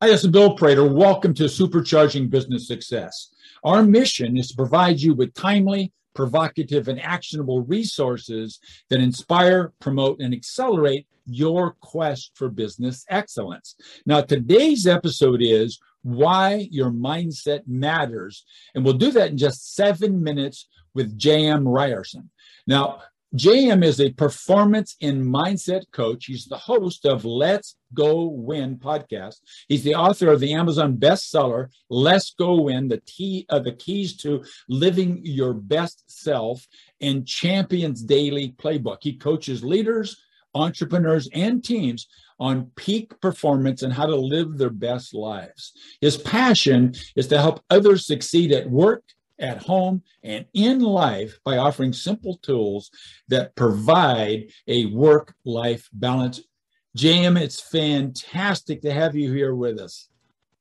Hi, this is Bill Prater. Welcome to Supercharging Business Success. Our mission is to provide you with timely, provocative, and actionable resources that inspire, promote, and accelerate your quest for business excellence. Now, today's episode is why your mindset matters. And we'll do that in just seven minutes with J.M. Ryerson. Now, JM is a performance and mindset coach. He's the host of Let's Go Win podcast. He's the author of the Amazon bestseller Let's Go Win: The Key uh, the Keys to Living Your Best Self and Champions Daily Playbook. He coaches leaders, entrepreneurs, and teams on peak performance and how to live their best lives. His passion is to help others succeed at work at home and in life by offering simple tools that provide a work life balance. JM, it's fantastic to have you here with us.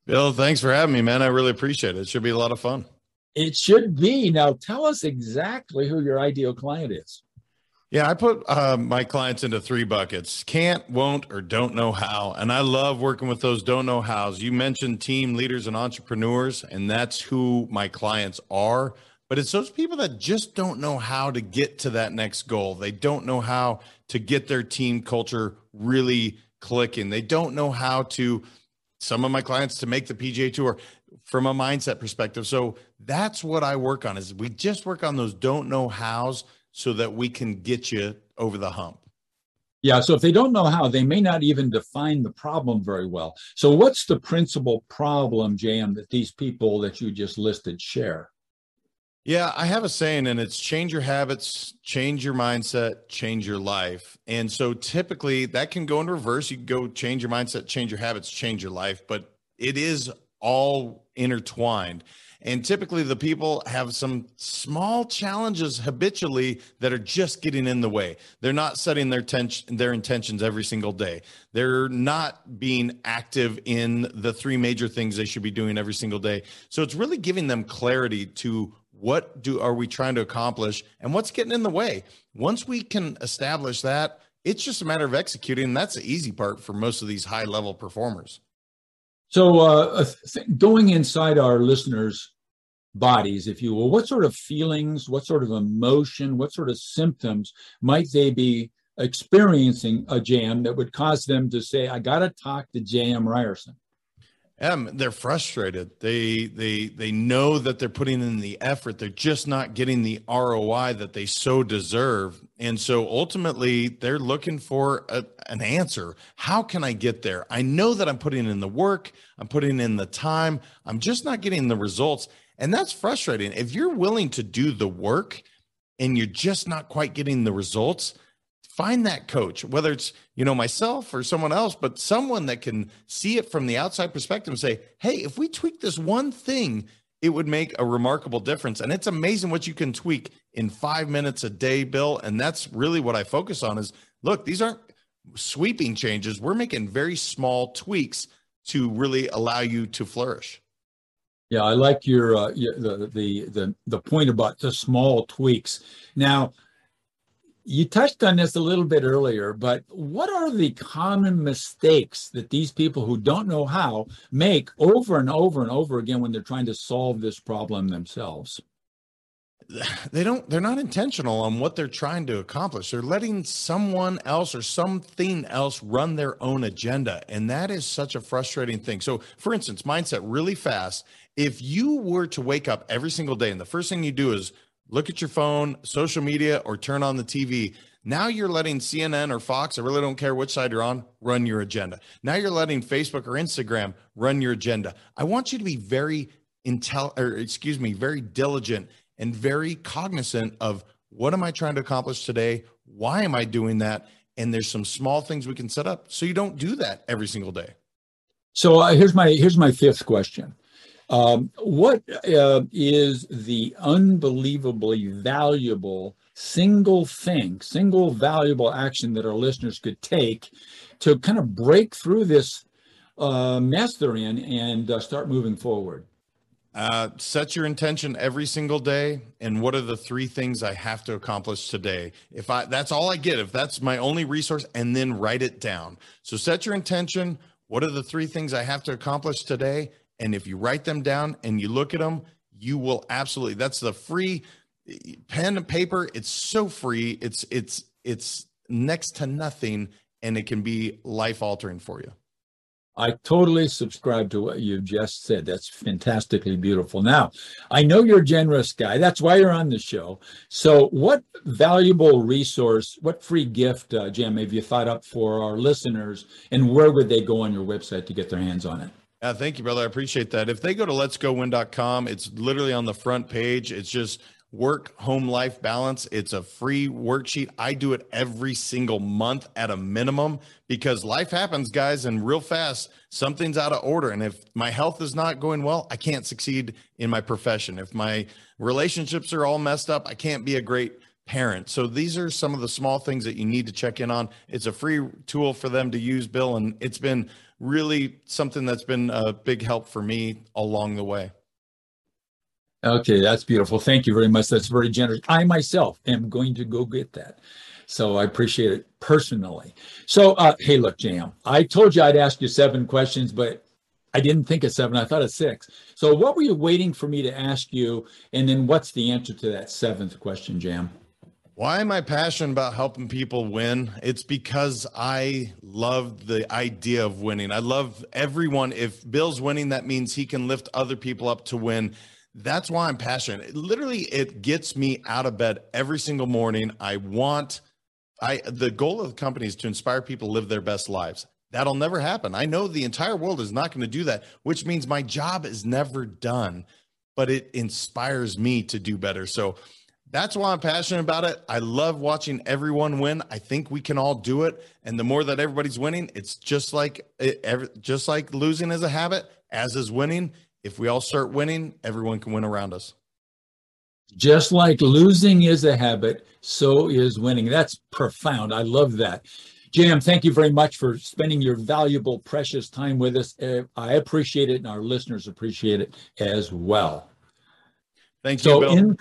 Bill, thanks for having me, man. I really appreciate it. It should be a lot of fun. It should be. Now, tell us exactly who your ideal client is. Yeah, I put uh, my clients into three buckets can't, won't, or don't know how. And I love working with those don't know hows. You mentioned team leaders and entrepreneurs, and that's who my clients are. But it's those people that just don't know how to get to that next goal. They don't know how to get their team culture really clicking. They don't know how to, some of my clients, to make the PGA Tour from a mindset perspective. So that's what I work on is we just work on those don't know hows so that we can get you over the hump. Yeah, so if they don't know how, they may not even define the problem very well. So, what's the principal problem, JM, that these people that you just listed share? Yeah, I have a saying, and it's change your habits, change your mindset, change your life. And so, typically, that can go in reverse. You can go change your mindset, change your habits, change your life, but it is all intertwined. And typically, the people have some small challenges habitually that are just getting in the way. They're not setting their tension, their intentions every single day. They're not being active in the three major things they should be doing every single day. So it's really giving them clarity to what do are we trying to accomplish and what's getting in the way. Once we can establish that, it's just a matter of executing. And that's the easy part for most of these high level performers. So, uh, th- going inside our listeners' bodies, if you will, what sort of feelings, what sort of emotion, what sort of symptoms might they be experiencing JM that would cause them to say, "I got to talk to J.M. Ryerson"? Um, they're frustrated. They they they know that they're putting in the effort. They're just not getting the ROI that they so deserve. And so ultimately, they're looking for a, an answer. How can I get there? I know that I'm putting in the work. I'm putting in the time. I'm just not getting the results. And that's frustrating. If you're willing to do the work and you're just not quite getting the results, find that coach whether it's you know myself or someone else but someone that can see it from the outside perspective and say hey if we tweak this one thing it would make a remarkable difference. And it's amazing what you can tweak in 5 minutes a day bill. And that's really what i focus on is look these aren't sweeping changes. We're making very small tweaks to really allow you to flourish. Yeah i like your uh, the, the the the point about the small tweaks. Now you touched on this a little bit earlier, but what are the common mistakes that these people who don't know how make over and over and over again when they're trying to solve this problem themselves? They don't, they're not intentional on what they're trying to accomplish. They're letting someone else or something else run their own agenda. And that is such a frustrating thing. So, for instance, mindset really fast. If you were to wake up every single day and the first thing you do is look at your phone, social media, or turn on the TV. Now you're letting CNN or Fox, I really don't care which side you're on, run your agenda. Now you're letting Facebook or Instagram run your agenda. I want you to be very intel or excuse me, very diligent and very cognizant of what am I trying to accomplish today? Why am I doing that? And there's some small things we can set up so you don't do that every single day. So uh, here's my here's my fifth question. Um, what uh, is the unbelievably valuable single thing, single valuable action that our listeners could take to kind of break through this uh, mess they're in and uh, start moving forward? Uh, set your intention every single day and what are the three things i have to accomplish today if i that's all i get if that's my only resource and then write it down so set your intention what are the three things I have to accomplish today? And if you write them down and you look at them, you will absolutely, that's the free pen and paper. It's so free. It's, it's, it's next to nothing and it can be life altering for you. I totally subscribe to what you just said. That's fantastically beautiful. Now, I know you're a generous guy. That's why you're on the show. So, what valuable resource, what free gift, uh, Jim, have you thought up for our listeners, and where would they go on your website to get their hands on it? Yeah, thank you, brother. I appreciate that. If they go to letsgowin.com, it's literally on the front page. It's just work home life balance. It's a free worksheet. I do it every single month at a minimum because life happens, guys, and real fast, something's out of order. And if my health is not going well, I can't succeed in my profession. If my relationships are all messed up, I can't be a great parent. So these are some of the small things that you need to check in on. It's a free tool for them to use, Bill, and it's been really something that's been a big help for me along the way. Okay, that's beautiful. Thank you very much. That's very generous. I myself am going to go get that. So I appreciate it personally. So, uh, hey, look, JM, I told you I'd ask you seven questions, but I didn't think of seven. I thought of six. So, what were you waiting for me to ask you? And then, what's the answer to that seventh question, JM? Why am I passionate about helping people win? It's because I love the idea of winning. I love everyone. If Bill's winning, that means he can lift other people up to win. That's why I'm passionate. literally, it gets me out of bed every single morning. I want, I the goal of the company is to inspire people to live their best lives. That'll never happen. I know the entire world is not going to do that, which means my job is never done, but it inspires me to do better. So that's why I'm passionate about it. I love watching everyone win. I think we can all do it, and the more that everybody's winning, it's just like it, just like losing is a habit, as is winning if we all start winning, everyone can win around us. Just like losing is a habit, so is winning. That's profound. I love that. JM, thank you very much for spending your valuable, precious time with us. Uh, I appreciate it, and our listeners appreciate it as well. Thank you. So, Bill. in,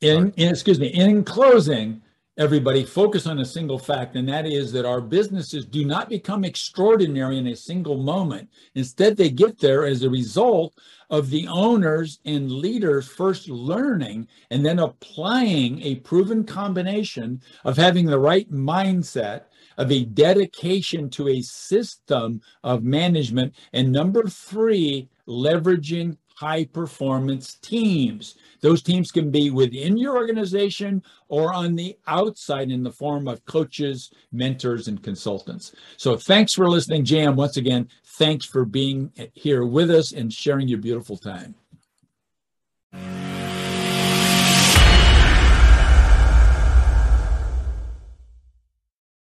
in, in excuse me, in closing, everybody focus on a single fact, and that is that our businesses do not become extraordinary in a single moment. Instead, they get there as a result of the owners and leaders first learning and then applying a proven combination of having the right mindset of a dedication to a system of management and number three leveraging high performance teams. Those teams can be within your organization or on the outside in the form of coaches, mentors, and consultants. So thanks for listening, JM. Once again, thanks for being here with us and sharing your beautiful time.